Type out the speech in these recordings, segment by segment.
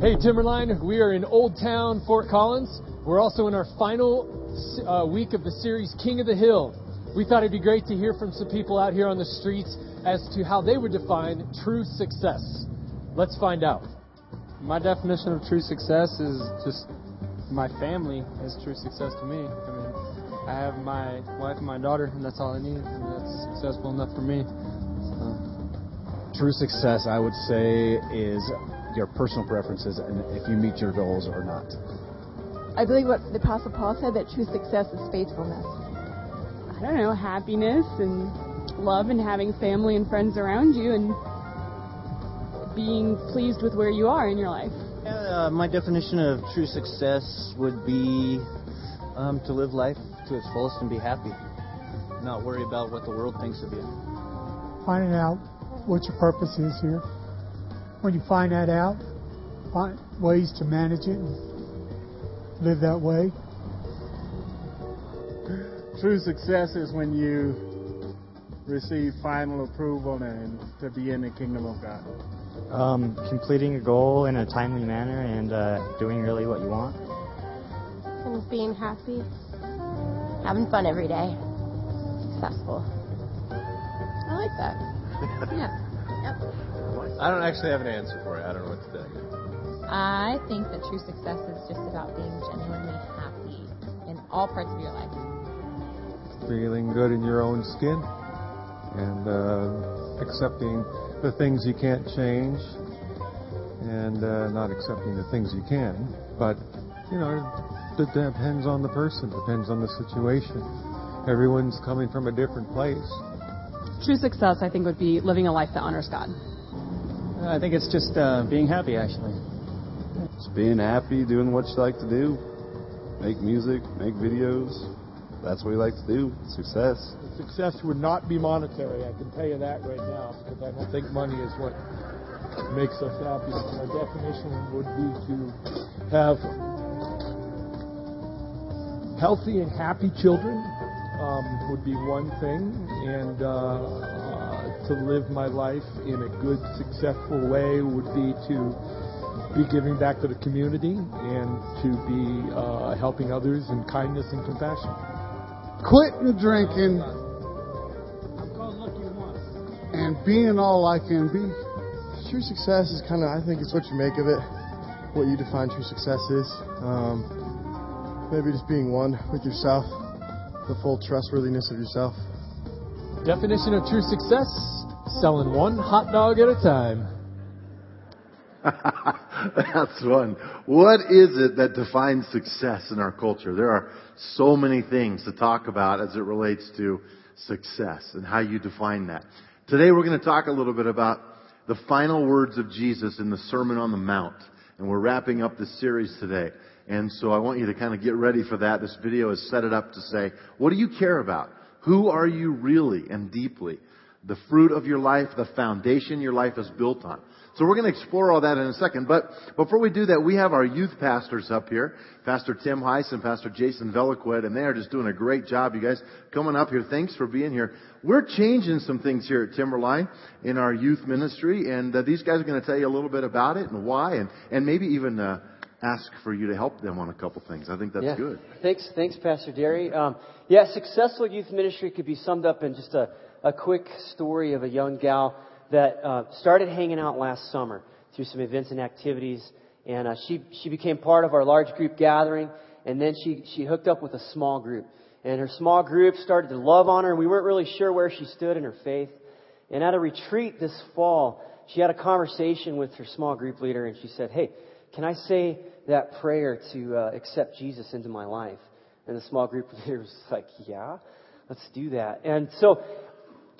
Hey, Timberline, we are in Old Town, Fort Collins. We're also in our final uh, week of the series King of the Hill. We thought it'd be great to hear from some people out here on the streets as to how they would define true success. Let's find out. My definition of true success is just my family is true success to me. I mean, I have my wife and my daughter, and that's all I need, and that's successful enough for me. So. True success, I would say, is your personal preferences and if you meet your goals or not. I believe what the Apostle Paul said that true success is faithfulness. I don't know, happiness and love and having family and friends around you and being pleased with where you are in your life. Uh, my definition of true success would be um, to live life to its fullest and be happy, not worry about what the world thinks of you. Finding out what your purpose is here. When you find that out, find ways to manage it and live that way. True success is when you receive final approval and to be in the kingdom of God. Um, completing a goal in a timely manner and uh, doing really what you want. And being happy, having fun every day, successful. I like that. yeah. Yep. I don't actually have an answer for you. I don't know what to tell you. I think that true success is just about being genuinely happy in all parts of your life. Feeling good in your own skin and uh, accepting the things you can't change and uh, not accepting the things you can. But, you know, it depends on the person, depends on the situation. Everyone's coming from a different place. True success, I think, would be living a life that honors God. I think it's just uh, being happy, actually. Just being happy, doing what you like to do, make music, make videos. That's what we like to do. Success. Success would not be monetary. I can tell you that right now because I don't think money is what makes us happy. Our definition would be to have healthy and happy children um, would be one thing, and uh, to live my life in a good, successful way would be to be giving back to the community and to be uh, helping others in kindness and compassion. Quit Quitting drinking and being all I can be. True success is kind of, I think it's what you make of it, what you define true success is. Um, maybe just being one with yourself, the full trustworthiness of yourself. Definition of true success selling one hot dog at a time. That's one. What is it that defines success in our culture? There are so many things to talk about as it relates to success and how you define that. Today we're going to talk a little bit about the final words of Jesus in the Sermon on the Mount. And we're wrapping up this series today. And so I want you to kind of get ready for that. This video is set it up to say, what do you care about? Who are you really and deeply? The fruit of your life, the foundation your life is built on. So we're going to explore all that in a second. But before we do that, we have our youth pastors up here, Pastor Tim Heiss and Pastor Jason Veliquid, and they are just doing a great job. You guys coming up here. Thanks for being here. We're changing some things here at Timberline in our youth ministry, and uh, these guys are going to tell you a little bit about it and why, and and maybe even. Uh, ask for you to help them on a couple things. I think that's yeah. good. Thanks, thanks, Pastor Dary. Um, yeah, successful youth ministry could be summed up in just a, a quick story of a young gal that uh, started hanging out last summer through some events and activities, and uh, she she became part of our large group gathering, and then she she hooked up with a small group, and her small group started to love on her, and we weren't really sure where she stood in her faith, and at a retreat this fall, she had a conversation with her small group leader, and she said, "Hey, can I say that prayer to uh, accept Jesus into my life?" And the small group leader was like, "Yeah." Let's do that. And so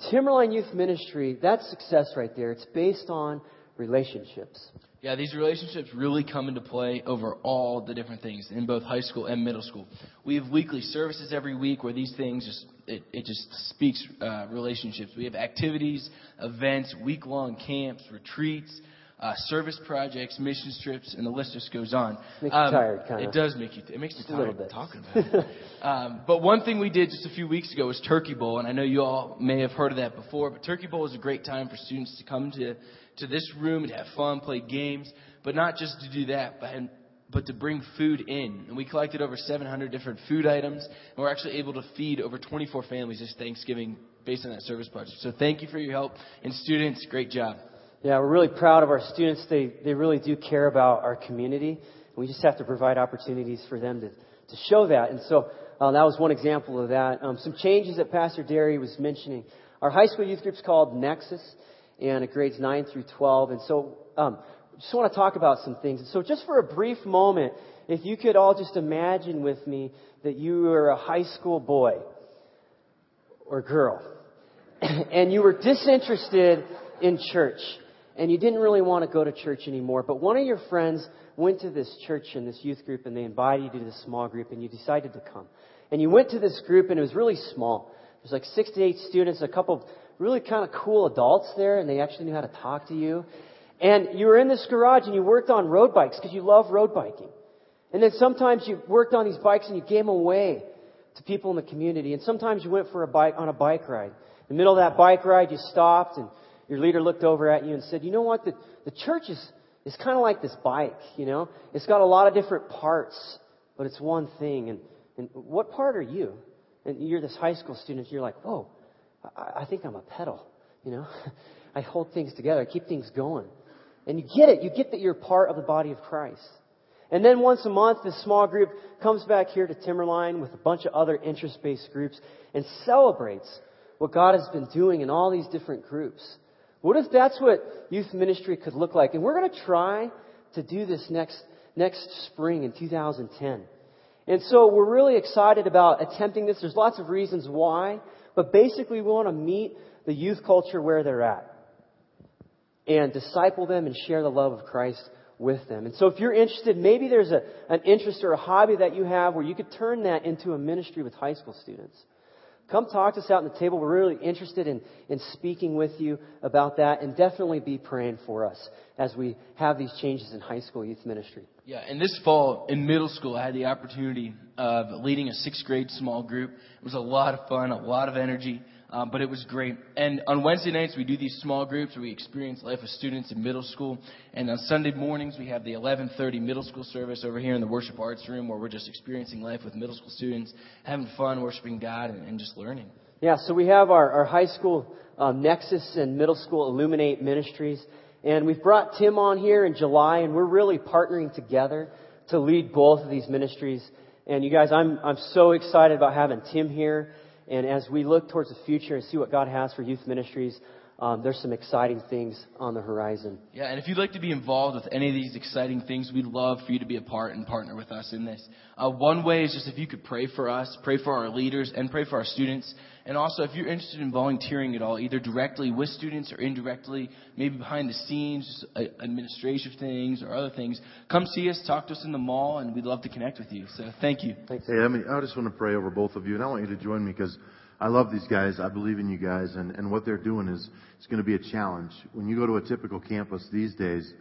Timberline Youth Ministry, that's success right there. It's based on relationships. Yeah, these relationships really come into play over all the different things in both high school and middle school. We have weekly services every week where these things just it, it just speaks uh, relationships. We have activities, events, week long camps, retreats. Uh, service projects, mission trips, and the list just goes on. Makes you tired, kinda. It does make you. It makes me Just tired talking about it. um, but one thing we did just a few weeks ago was Turkey Bowl, and I know you all may have heard of that before. But Turkey Bowl is a great time for students to come to to this room and have fun, play games, but not just to do that, but but to bring food in. And we collected over 700 different food items, and we're actually able to feed over 24 families this Thanksgiving based on that service project. So thank you for your help, and students, great job. Yeah, we're really proud of our students. They, they really do care about our community. We just have to provide opportunities for them to, to show that. And so uh, that was one example of that. Um, some changes that Pastor Dary was mentioning. Our high school youth group's called Nexus, and it grades 9 through 12. And so um, just want to talk about some things. So just for a brief moment, if you could all just imagine with me that you were a high school boy or girl, and you were disinterested in church, and you didn't really want to go to church anymore, but one of your friends went to this church and this youth group, and they invited you to this small group, and you decided to come. And you went to this group, and it was really small. There's like six to eight students, a couple of really kind of cool adults there, and they actually knew how to talk to you. And you were in this garage, and you worked on road bikes because you love road biking. And then sometimes you worked on these bikes, and you gave them away to people in the community. And sometimes you went for a bike on a bike ride. In the middle of that bike ride, you stopped, and your leader looked over at you and said, "You know what? The the church is is kind of like this bike. You know, it's got a lot of different parts, but it's one thing. And and what part are you? And you're this high school student. You're like, whoa, I, I think I'm a pedal. You know, I hold things together. I keep things going. And you get it. You get that you're part of the body of Christ. And then once a month, this small group comes back here to Timberline with a bunch of other interest-based groups and celebrates what God has been doing in all these different groups. What if that's what youth ministry could look like? And we're going to try to do this next, next spring in 2010. And so we're really excited about attempting this. There's lots of reasons why, but basically we want to meet the youth culture where they're at and disciple them and share the love of Christ with them. And so if you're interested, maybe there's a, an interest or a hobby that you have where you could turn that into a ministry with high school students. Come talk to us out on the table. We're really interested in, in speaking with you about that and definitely be praying for us as we have these changes in high school youth ministry. Yeah, and this fall in middle school, I had the opportunity of leading a sixth grade small group. It was a lot of fun, a lot of energy, um, but it was great. And on Wednesday nights, we do these small groups where we experience life with students in middle school. And on Sunday mornings, we have the 11:30 middle school service over here in the worship arts room, where we're just experiencing life with middle school students, having fun, worshiping God, and, and just learning. Yeah, so we have our, our high school um, Nexus and middle school Illuminate ministries. And we've brought Tim on here in July, and we're really partnering together to lead both of these ministries. And you guys, I'm, I'm so excited about having Tim here. And as we look towards the future and see what God has for youth ministries, um, there's some exciting things on the horizon. Yeah, and if you'd like to be involved with any of these exciting things, we'd love for you to be a part and partner with us in this. Uh, one way is just if you could pray for us, pray for our leaders, and pray for our students. And also, if you're interested in volunteering at all, either directly with students or indirectly, maybe behind the scenes, uh, administrative things or other things, come see us, talk to us in the mall, and we'd love to connect with you. So thank you. Thanks. Hey, I mean, I just want to pray over both of you, and I want you to join me because I love these guys. I believe in you guys, and, and what they're doing is it's going to be a challenge. When you go to a typical campus these days,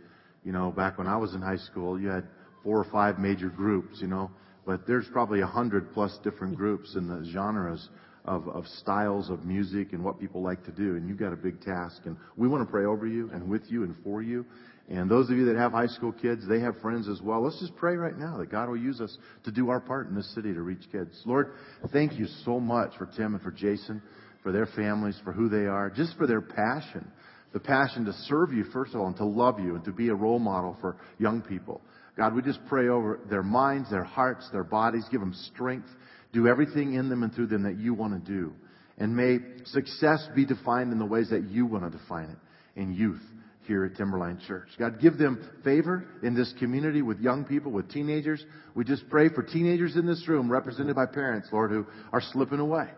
you know, back when I was in high school, you had four or five major groups, you know, but there's probably a hundred plus different groups in the genres of, of styles of music and what people like to do, and you've got a big task, and we want to pray over you and with you and for you. And those of you that have high school kids, they have friends as well. Let's just pray right now that God will use us to do our part in this city to reach kids. Lord, thank you so much for Tim and for Jason, for their families, for who they are, just for their passion. The passion to serve you, first of all, and to love you and to be a role model for young people. God, we just pray over their minds, their hearts, their bodies. Give them strength. Do everything in them and through them that you want to do. And may success be defined in the ways that you want to define it in youth here at Timberline Church. God, give them favor in this community with young people, with teenagers. We just pray for teenagers in this room, represented by parents, Lord, who are slipping away.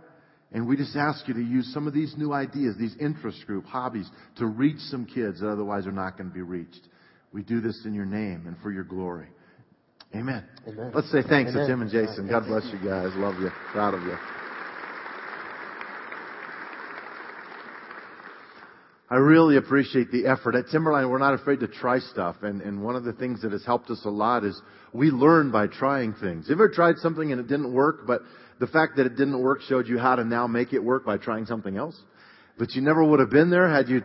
And we just ask you to use some of these new ideas, these interest group, hobbies, to reach some kids that otherwise are not going to be reached. We do this in your name and for your glory. Amen. Amen. Let's say thanks Amen. to Tim and Jason. God bless you guys. Love you. Proud of you. I really appreciate the effort. At Timberline, we're not afraid to try stuff. And, and one of the things that has helped us a lot is we learn by trying things. You ever tried something and it didn't work, but the fact that it didn't work showed you how to now make it work by trying something else? But you never would have been there had you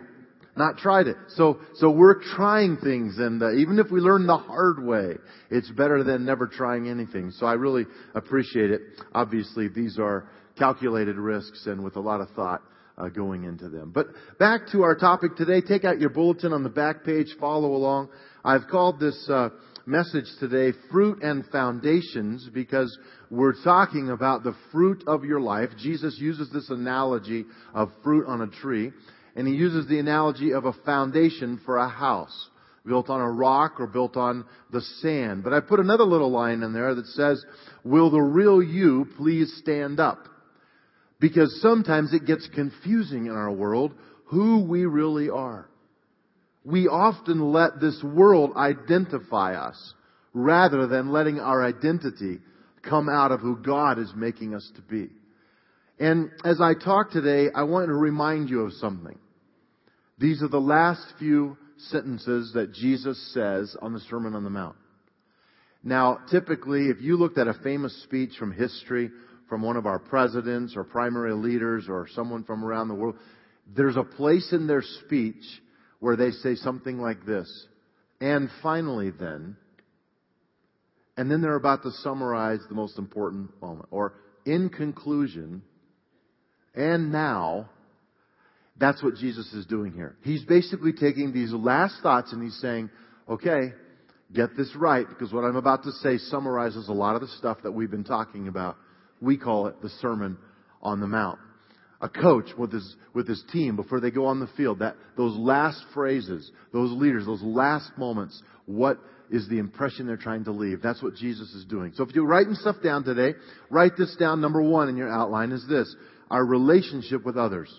not tried it. So, so we're trying things and uh, even if we learn the hard way, it's better than never trying anything. So I really appreciate it. Obviously, these are calculated risks and with a lot of thought uh, going into them. But back to our topic today. Take out your bulletin on the back page. Follow along. I've called this uh, message today "Fruit and Foundations" because we're talking about the fruit of your life. Jesus uses this analogy of fruit on a tree, and he uses the analogy of a foundation for a house built on a rock or built on the sand. But I put another little line in there that says, will the real you please stand up? Because sometimes it gets confusing in our world who we really are. We often let this world identify us rather than letting our identity come out of who God is making us to be. And as I talk today, I want to remind you of something. These are the last few sentences that Jesus says on the Sermon on the Mount. Now, typically, if you looked at a famous speech from history, from one of our presidents or primary leaders or someone from around the world, there's a place in their speech where they say something like this. And finally then, and then they're about to summarize the most important moment. Or in conclusion, and now, that's what Jesus is doing here. He's basically taking these last thoughts and he's saying, okay, get this right because what I'm about to say summarizes a lot of the stuff that we've been talking about we call it the Sermon on the Mount. A coach with his, with his team before they go on the field, that, those last phrases, those leaders, those last moments, what is the impression they're trying to leave? That's what Jesus is doing. So if you're writing stuff down today, write this down. Number one in your outline is this. Our relationship with others.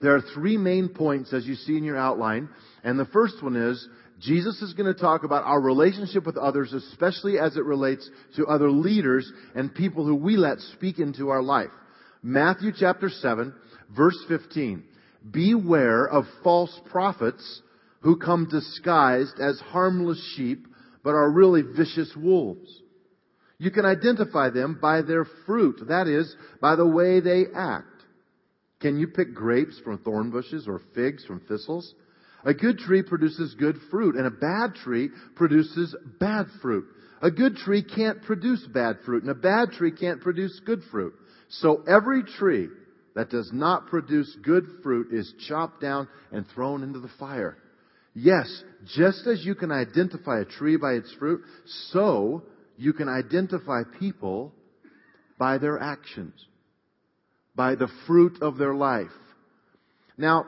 There are three main points as you see in your outline. And the first one is Jesus is going to talk about our relationship with others, especially as it relates to other leaders and people who we let speak into our life. Matthew chapter 7, verse 15. Beware of false prophets who come disguised as harmless sheep, but are really vicious wolves. You can identify them by their fruit, that is, by the way they act. Can you pick grapes from thorn bushes or figs from thistles? A good tree produces good fruit, and a bad tree produces bad fruit. A good tree can't produce bad fruit, and a bad tree can't produce good fruit. So every tree that does not produce good fruit is chopped down and thrown into the fire. Yes, just as you can identify a tree by its fruit, so you can identify people by their actions, by the fruit of their life. Now,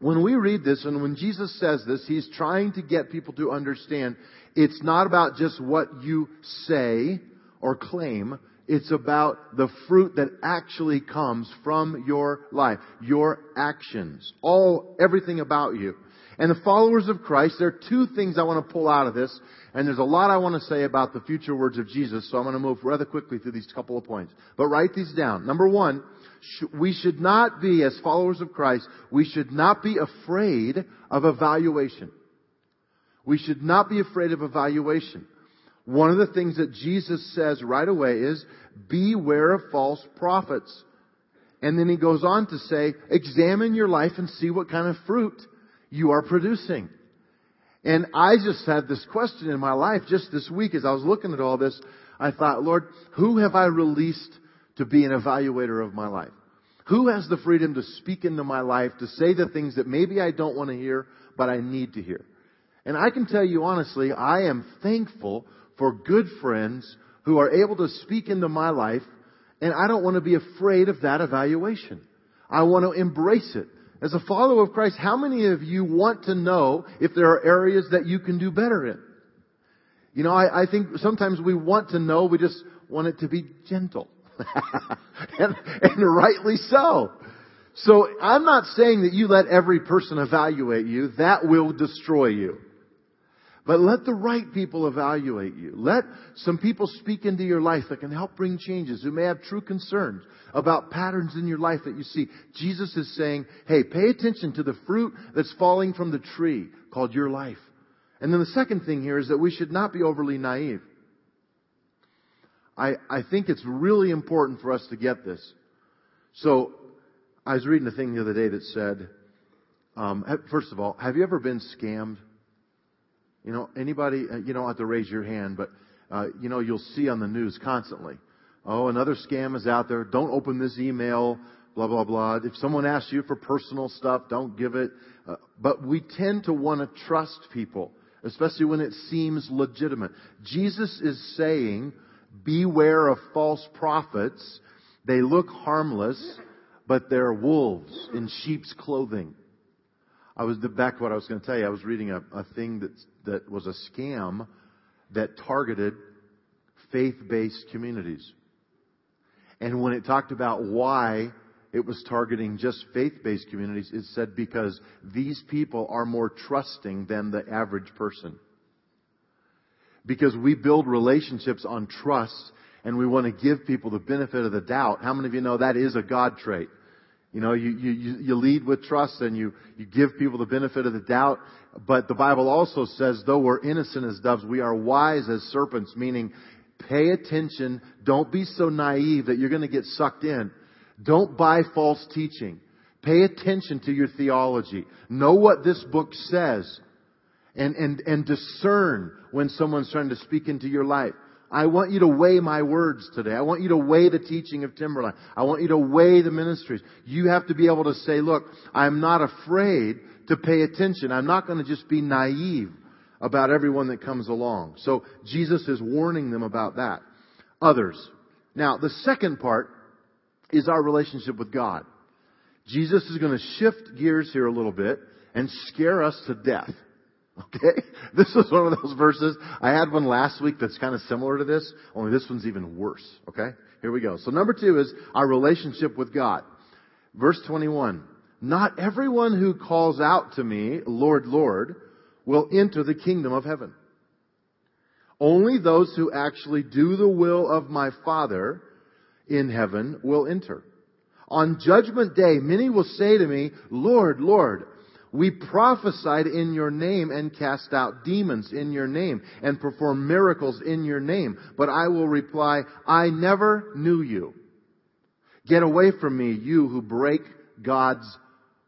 when we read this and when Jesus says this, He's trying to get people to understand it's not about just what you say or claim. It's about the fruit that actually comes from your life, your actions, all, everything about you. And the followers of Christ, there are two things I want to pull out of this, and there's a lot I want to say about the future words of Jesus, so I'm going to move rather quickly through these couple of points. But write these down. Number one, we should not be, as followers of Christ, we should not be afraid of evaluation. We should not be afraid of evaluation. One of the things that Jesus says right away is, beware of false prophets. And then he goes on to say, examine your life and see what kind of fruit you are producing. And I just had this question in my life just this week as I was looking at all this. I thought, Lord, who have I released to be an evaluator of my life? Who has the freedom to speak into my life, to say the things that maybe I don't want to hear, but I need to hear? And I can tell you honestly, I am thankful for good friends who are able to speak into my life, and I don't want to be afraid of that evaluation. I want to embrace it. As a follower of Christ, how many of you want to know if there are areas that you can do better in? You know, I, I think sometimes we want to know, we just want it to be gentle. and, and rightly so. So I'm not saying that you let every person evaluate you. That will destroy you. But let the right people evaluate you. Let some people speak into your life that can help bring changes, who may have true concerns about patterns in your life that you see. Jesus is saying, hey, pay attention to the fruit that's falling from the tree called your life. And then the second thing here is that we should not be overly naive. I, I think it's really important for us to get this. So, I was reading a thing the other day that said, um, first of all, have you ever been scammed? You know, anybody, uh, you don't have to raise your hand, but, uh, you know, you'll see on the news constantly. Oh, another scam is out there. Don't open this email, blah, blah, blah. If someone asks you for personal stuff, don't give it. Uh, but we tend to want to trust people, especially when it seems legitimate. Jesus is saying, beware of false prophets. They look harmless, but they're wolves in sheep's clothing. I was back to what I was going to tell you. I was reading a, a thing that that was a scam that targeted faith-based communities. And when it talked about why it was targeting just faith-based communities, it said because these people are more trusting than the average person. Because we build relationships on trust and we want to give people the benefit of the doubt. How many of you know that is a God trait? You know, you, you, you lead with trust and you, you give people the benefit of the doubt. But the Bible also says, though we're innocent as doves, we are wise as serpents, meaning pay attention. Don't be so naive that you're going to get sucked in. Don't buy false teaching. Pay attention to your theology. Know what this book says. And, and, and discern when someone's trying to speak into your life. I want you to weigh my words today. I want you to weigh the teaching of Timberline. I want you to weigh the ministries. You have to be able to say, look, I'm not afraid to pay attention. I'm not going to just be naive about everyone that comes along. So Jesus is warning them about that. Others. Now, the second part is our relationship with God. Jesus is going to shift gears here a little bit and scare us to death. Okay? This is one of those verses. I had one last week that's kind of similar to this, only this one's even worse. Okay? Here we go. So number two is our relationship with God. Verse 21. Not everyone who calls out to me, Lord, Lord, will enter the kingdom of heaven. Only those who actually do the will of my Father in heaven will enter. On judgment day, many will say to me, Lord, Lord, we prophesied in your name and cast out demons in your name and performed miracles in your name. But I will reply, I never knew you. Get away from me, you who break God's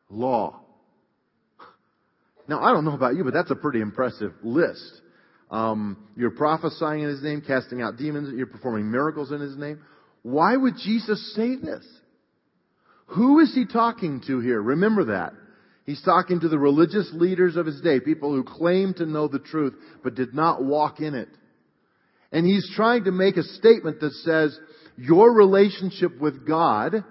law. Now, I don't know about you, but that's a pretty impressive list. Um, you're prophesying in His name, casting out demons, you're performing miracles in His name. Why would Jesus say this? Who is He talking to here? Remember that. He's talking to the religious leaders of his day, people who claimed to know the truth but did not walk in it. And he's trying to make a statement that says, your relationship with God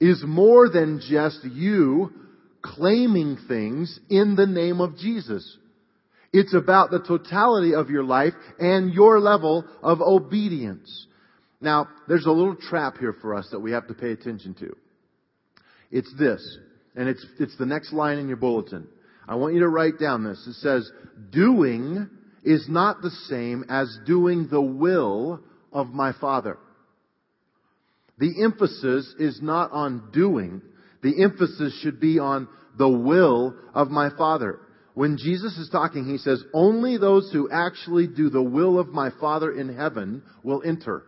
is more than just you claiming things in the name of Jesus. It's about the totality of your life and your level of obedience. Now, there's a little trap here for us that we have to pay attention to. It's this. And it's, it's the next line in your bulletin. I want you to write down this. It says, doing is not the same as doing the will of my Father. The emphasis is not on doing. The emphasis should be on the will of my Father. When Jesus is talking, he says, only those who actually do the will of my Father in heaven will enter.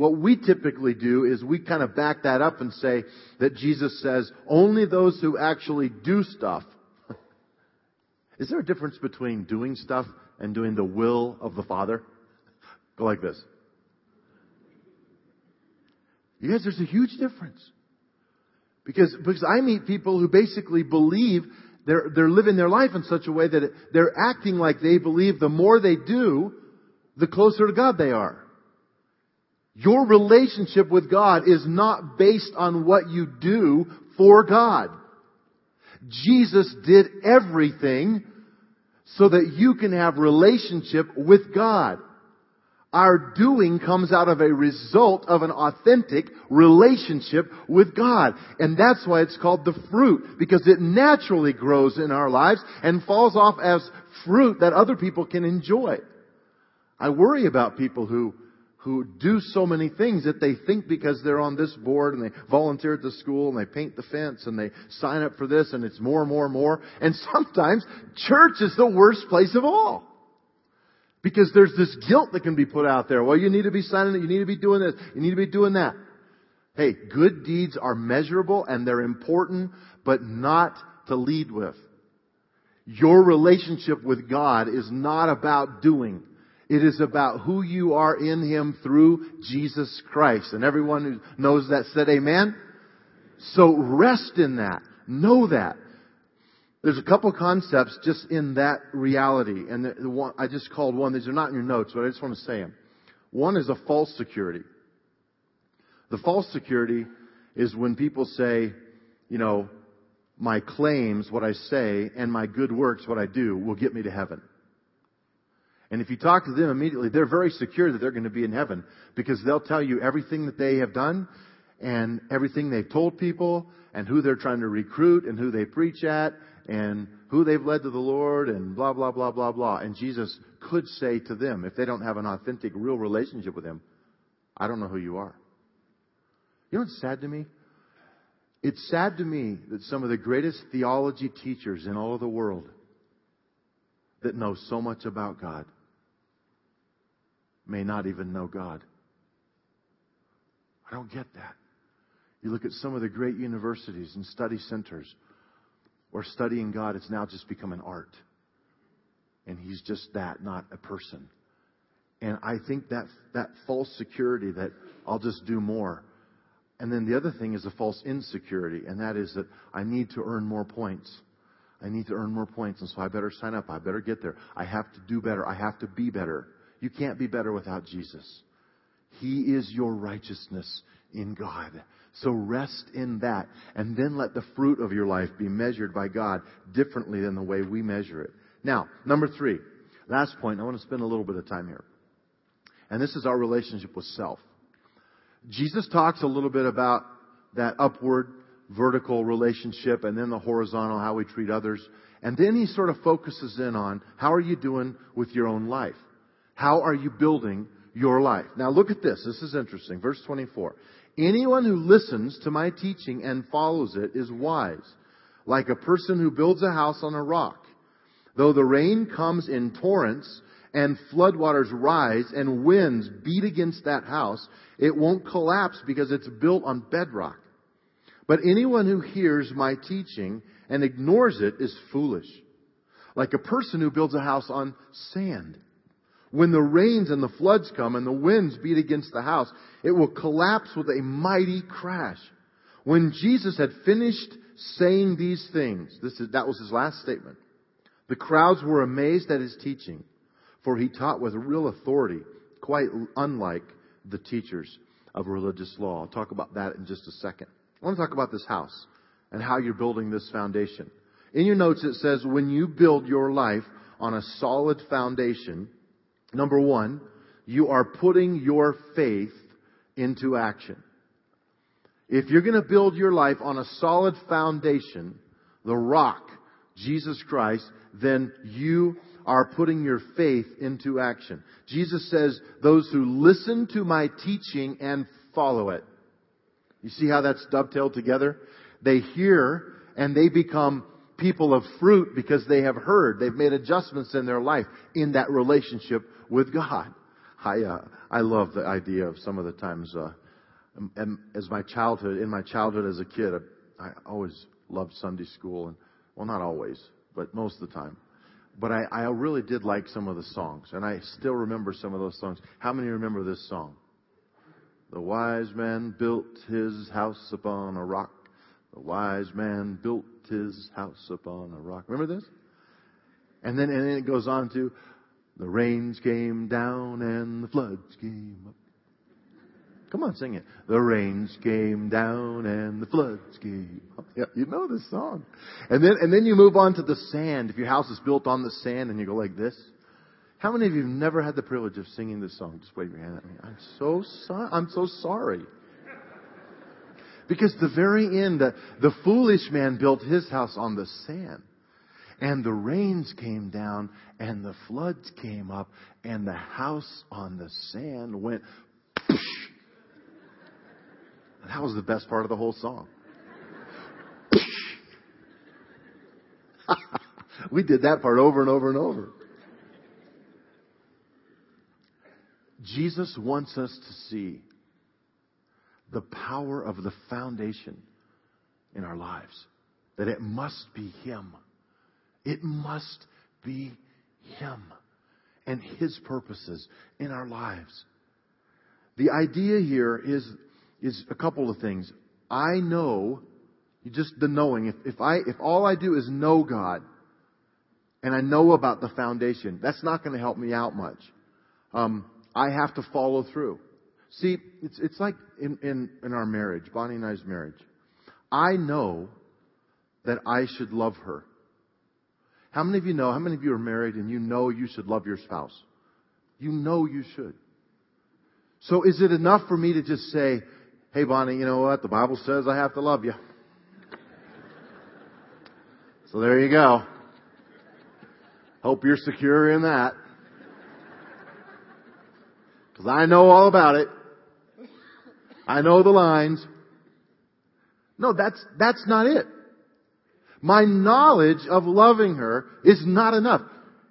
What we typically do is we kind of back that up and say that Jesus says, only those who actually do stuff. is there a difference between doing stuff and doing the will of the Father? Go like this. Yes, there's a huge difference. Because, because I meet people who basically believe they're, they're living their life in such a way that they're acting like they believe the more they do, the closer to God they are. Your relationship with God is not based on what you do for God. Jesus did everything so that you can have relationship with God. Our doing comes out of a result of an authentic relationship with God. And that's why it's called the fruit, because it naturally grows in our lives and falls off as fruit that other people can enjoy. I worry about people who, who do so many things that they think because they're on this board and they volunteer at the school and they paint the fence and they sign up for this and it's more and more and more. And sometimes church is the worst place of all. Because there's this guilt that can be put out there. Well, you need to be signing it. You need to be doing this. You need to be doing that. Hey, good deeds are measurable and they're important, but not to lead with. Your relationship with God is not about doing. It is about who you are in Him through Jesus Christ. And everyone who knows that said amen. So rest in that. Know that. There's a couple concepts just in that reality, and the, the one I just called one. These are not in your notes, but I just want to say them. One is a false security. The false security is when people say, you know, my claims, what I say, and my good works, what I do, will get me to heaven. And if you talk to them immediately, they're very secure that they're going to be in heaven because they'll tell you everything that they have done and everything they've told people and who they're trying to recruit and who they preach at and who they've led to the Lord and blah, blah, blah, blah, blah. And Jesus could say to them, if they don't have an authentic, real relationship with Him, I don't know who you are. You know what's sad to me? It's sad to me that some of the greatest theology teachers in all of the world that know so much about God may not even know God. I don't get that. You look at some of the great universities and study centers where studying God, it's now just become an art. And He's just that, not a person. And I think that, that false security that I'll just do more. And then the other thing is a false insecurity, and that is that I need to earn more points. I need to earn more points, and so I better sign up. I better get there. I have to do better. I have to be better. You can't be better without Jesus. He is your righteousness in God. So rest in that. And then let the fruit of your life be measured by God differently than the way we measure it. Now, number three. Last point. I want to spend a little bit of time here. And this is our relationship with self. Jesus talks a little bit about that upward vertical relationship and then the horizontal, how we treat others. And then he sort of focuses in on how are you doing with your own life? How are you building your life? Now look at this. This is interesting. Verse 24. Anyone who listens to my teaching and follows it is wise, like a person who builds a house on a rock. Though the rain comes in torrents and floodwaters rise and winds beat against that house, it won't collapse because it's built on bedrock. But anyone who hears my teaching and ignores it is foolish, like a person who builds a house on sand. When the rains and the floods come and the winds beat against the house, it will collapse with a mighty crash. When Jesus had finished saying these things, this is, that was his last statement, the crowds were amazed at his teaching, for he taught with real authority, quite unlike the teachers of religious law. I'll talk about that in just a second. I want to talk about this house and how you're building this foundation. In your notes it says, when you build your life on a solid foundation, Number one, you are putting your faith into action. If you're going to build your life on a solid foundation, the rock, Jesus Christ, then you are putting your faith into action. Jesus says, those who listen to my teaching and follow it. You see how that's dovetailed together? They hear and they become people of fruit because they have heard. They've made adjustments in their life in that relationship with God. I uh, I love the idea of some of the times uh, and as my childhood in my childhood as a kid, I, I always loved Sunday school and well not always, but most of the time. But I, I really did like some of the songs, and I still remember some of those songs. How many remember this song? The wise man built his house upon a rock. The wise man built his house upon a rock. Remember this? And then, and then it goes on to, the rains came down and the floods came up. Come on, sing it. The rains came down and the floods came up. Yeah, you know this song. And then, and then you move on to the sand. If your house is built on the sand and you go like this, How many of you have never had the privilege of singing this song? Just wave your hand at me. I'm so sorry. I'm so sorry. Because the very end, the, the foolish man built his house on the sand. And the rains came down and the floods came up and the house on the sand went That was the best part of the whole song. we did that part over and over and over. Jesus wants us to see the power of the foundation in our lives. That it must be Him. It must be Him and His purposes in our lives. The idea here is is a couple of things. I know, just the knowing. If, if I, if all I do is know God, and I know about the foundation, that's not going to help me out much. Um, I have to follow through. See, it's, it's like in, in, in our marriage, Bonnie and I's marriage. I know that I should love her. How many of you know, how many of you are married and you know you should love your spouse? You know you should. So is it enough for me to just say, Hey, Bonnie, you know what? The Bible says I have to love you. So there you go. Hope you're secure in that. Because I know all about it. I know the lines. No, that's, that's not it. My knowledge of loving her is not enough.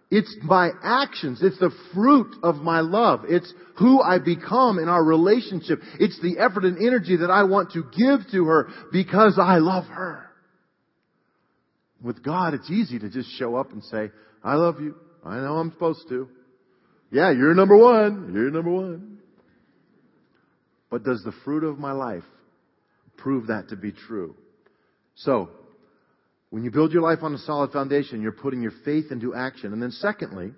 It's my actions. It's the fruit of my love. It's who I become in our relationship. It's the effort and energy that I want to give to her because I love her. With God, it's easy to just show up and say, I love you. I know I'm supposed to. Yeah, you're number one. You're number one. But does the fruit of my life prove that to be true? So, when you build your life on a solid foundation, you're putting your faith into action. And then secondly,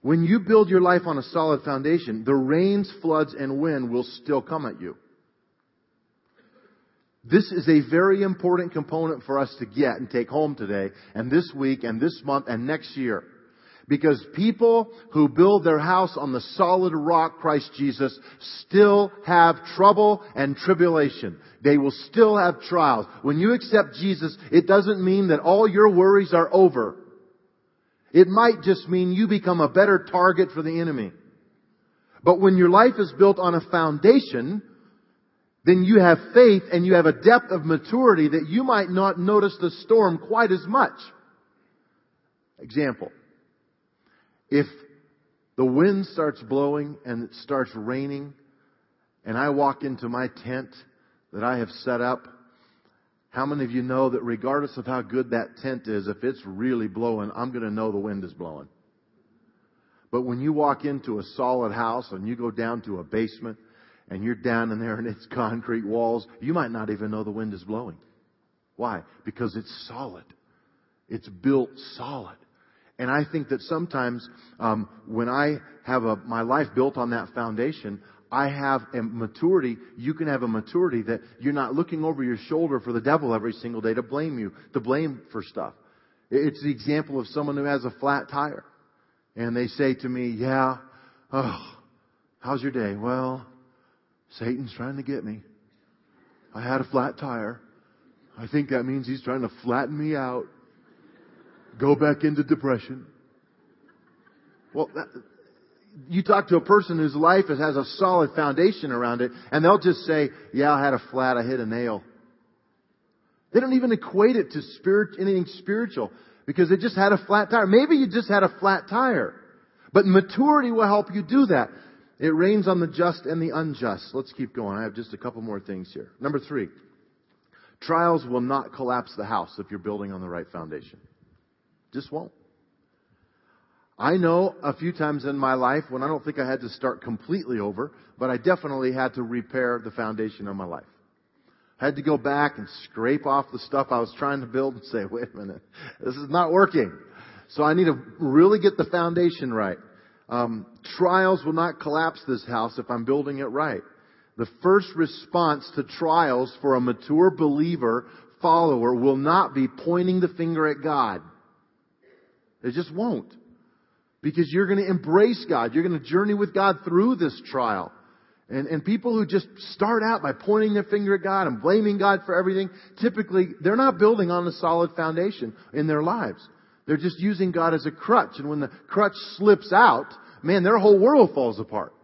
when you build your life on a solid foundation, the rains, floods, and wind will still come at you. This is a very important component for us to get and take home today, and this week, and this month, and next year. Because people who build their house on the solid rock, Christ Jesus, still have trouble and tribulation. They will still have trials. When you accept Jesus, it doesn't mean that all your worries are over. It might just mean you become a better target for the enemy. But when your life is built on a foundation, then you have faith and you have a depth of maturity that you might not notice the storm quite as much. Example. If the wind starts blowing and it starts raining and I walk into my tent that I have set up, how many of you know that regardless of how good that tent is, if it's really blowing, I'm going to know the wind is blowing. But when you walk into a solid house and you go down to a basement and you're down in there and it's concrete walls, you might not even know the wind is blowing. Why? Because it's solid. It's built solid. And I think that sometimes um, when I have a, my life built on that foundation, I have a maturity. You can have a maturity that you're not looking over your shoulder for the devil every single day to blame you, to blame for stuff. It's the example of someone who has a flat tire. And they say to me, yeah, oh, how's your day? Well, Satan's trying to get me. I had a flat tire. I think that means he's trying to flatten me out go back into depression. Well, that, you talk to a person whose life has a solid foundation around it, and they'll just say, yeah, I had a flat, I hit a nail. They don't even equate it to spirit, anything spiritual because they just had a flat tire. Maybe you just had a flat tire. But maturity will help you do that. It rains on the just and the unjust. Let's keep going. I have just a couple more things here. Number three. Trials will not collapse the house if you're building on the right foundation. Just won't. I know a few times in my life when I don't think I had to start completely over, but I definitely had to repair the foundation of my life. I had to go back and scrape off the stuff I was trying to build and say, wait a minute, this is not working. So I need to really get the foundation right. Um, trials will not collapse this house if I'm building it right. The first response to trials for a mature believer, follower, will not be pointing the finger at God. It just won't. Because you're going to embrace God. You're going to journey with God through this trial. And, and people who just start out by pointing their finger at God and blaming God for everything, typically they're not building on a solid foundation in their lives. They're just using God as a crutch. And when the crutch slips out, man, their whole world falls apart.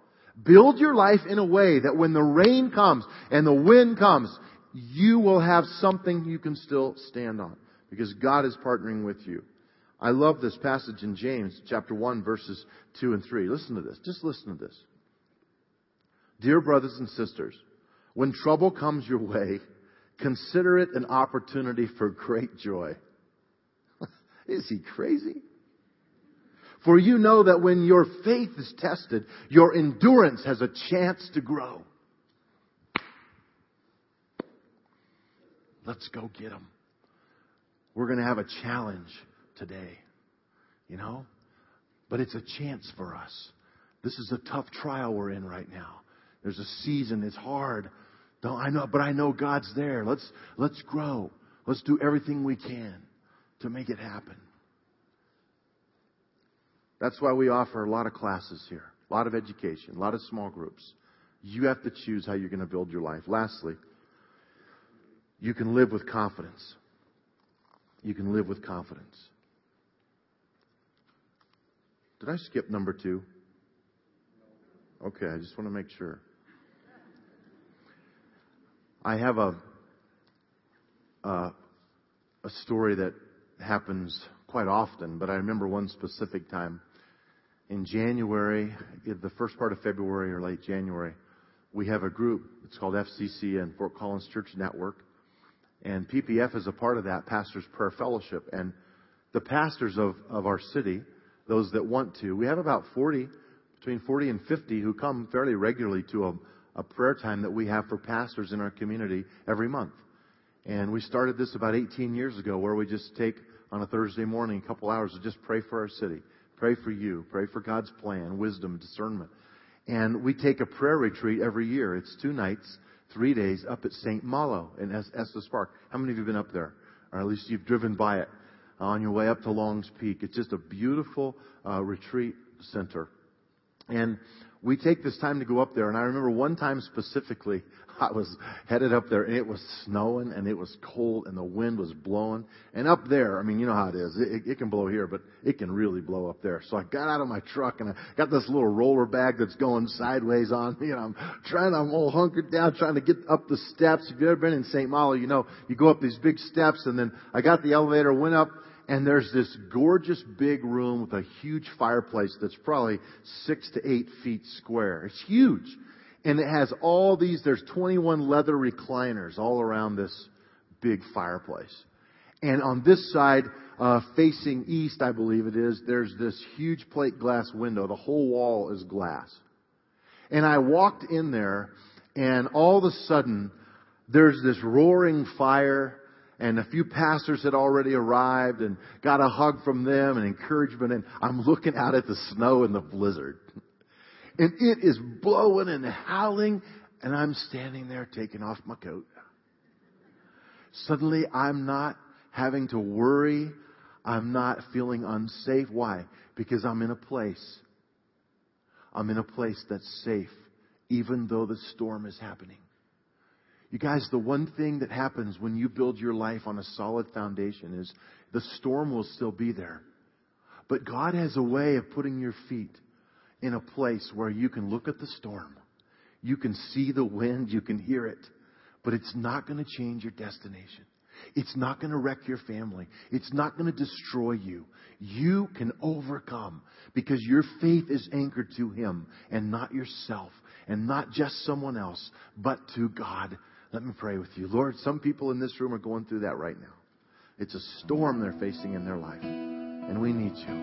Build your life in a way that when the rain comes and the wind comes, you will have something you can still stand on because God is partnering with you. I love this passage in James chapter 1 verses 2 and 3. Listen to this. Just listen to this. Dear brothers and sisters, when trouble comes your way, consider it an opportunity for great joy. is he crazy? For you know that when your faith is tested, your endurance has a chance to grow. Let's go get them. We're going to have a challenge today, you know? But it's a chance for us. This is a tough trial we're in right now. There's a season, it's hard. Don't I know, but I know God's there. Let's let's grow. Let's do everything we can to make it happen. That's why we offer a lot of classes here, a lot of education, a lot of small groups. You have to choose how you're going to build your life. Lastly, you can live with confidence. You can live with confidence. Did I skip number two? Okay, I just want to make sure. I have a uh, a story that happens quite often, but I remember one specific time in January, the first part of February or late January. We have a group. It's called FCC and Fort Collins Church Network, and PPF is a part of that Pastors Prayer Fellowship. And the pastors of of our city, those that want to, we have about 40 between 40 and 50 who come fairly regularly to a, a prayer time that we have for pastors in our community every month. And we started this about 18 years ago where we just take on a Thursday morning a couple hours to just pray for our city, pray for you, pray for God's plan, wisdom, discernment. And we take a prayer retreat every year. It's two nights, three days up at St. Malo in Estes Park. How many of you have been up there? Or at least you've driven by it on your way up to Long's Peak. It's just a beautiful uh, retreat center. And we take this time to go up there. And I remember one time specifically, I was headed up there and it was snowing and it was cold and the wind was blowing. And up there, I mean, you know how it is. It, it can blow here, but it can really blow up there. So I got out of my truck and I got this little roller bag that's going sideways on me. And I'm trying, I'm all hunkered down trying to get up the steps. If you've ever been in St. Malo, you know, you go up these big steps and then I got the elevator, went up and there's this gorgeous big room with a huge fireplace that's probably six to eight feet square. It's huge. And it has all these, there's 21 leather recliners all around this big fireplace. And on this side, uh, facing east, I believe it is, there's this huge plate glass window. The whole wall is glass. And I walked in there, and all of a sudden, there's this roaring fire and a few pastors had already arrived and got a hug from them and encouragement and I'm looking out at the snow and the blizzard. And it is blowing and howling and I'm standing there taking off my coat. Suddenly I'm not having to worry. I'm not feeling unsafe. Why? Because I'm in a place. I'm in a place that's safe even though the storm is happening. You guys, the one thing that happens when you build your life on a solid foundation is the storm will still be there. But God has a way of putting your feet in a place where you can look at the storm. You can see the wind. You can hear it. But it's not going to change your destination. It's not going to wreck your family. It's not going to destroy you. You can overcome because your faith is anchored to Him and not yourself and not just someone else, but to God let me pray with you. Lord, some people in this room are going through that right now. It's a storm they're facing in their life, and we need you.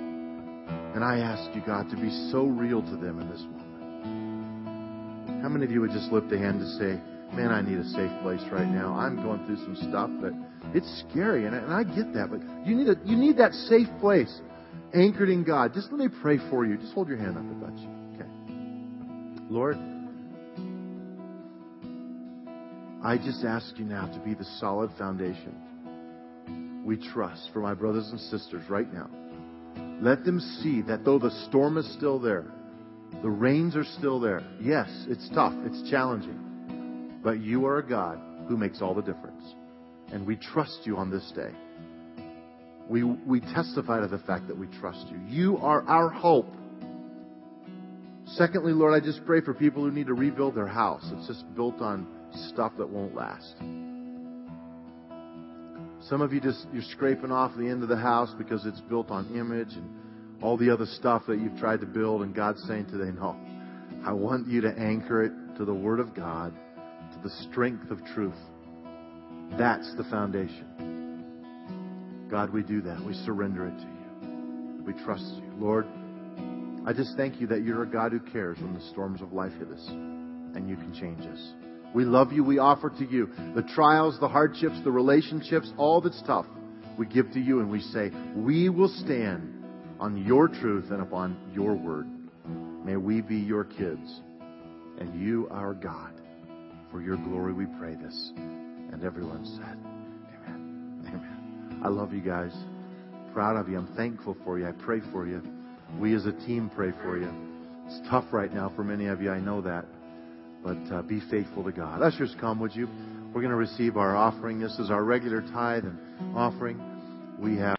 And I ask you, God, to be so real to them in this moment. How many of you would just lift a hand to say, Man, I need a safe place right now. I'm going through some stuff, but it's scary, and I, and I get that. But you need a, you need that safe place, anchored in God. Just let me pray for you. Just hold your hand up if that's you. Okay, Lord. I just ask you now to be the solid foundation we trust for my brothers and sisters right now. Let them see that though the storm is still there, the rains are still there. Yes, it's tough, it's challenging, but you are a God who makes all the difference. And we trust you on this day. We, we testify to the fact that we trust you. You are our hope. Secondly, Lord, I just pray for people who need to rebuild their house. It's just built on stuff that won't last. Some of you just you're scraping off the end of the house because it's built on image and all the other stuff that you've tried to build, and God's saying today, no. I want you to anchor it to the Word of God, to the strength of truth. That's the foundation. God, we do that. We surrender it to you. We trust you. Lord, I just thank you that you're a God who cares when the storms of life hit us, and you can change us. We love you. We offer to you the trials, the hardships, the relationships, all that's tough. We give to you and we say, We will stand on your truth and upon your word. May we be your kids and you our God. For your glory we pray this. And everyone said, Amen. Amen. I love you guys. Proud of you. I'm thankful for you. I pray for you. We as a team pray for you. It's tough right now for many of you. I know that. But uh, be faithful to God. Ushers, come, would you? We're going to receive our offering. This is our regular tithe and offering. We have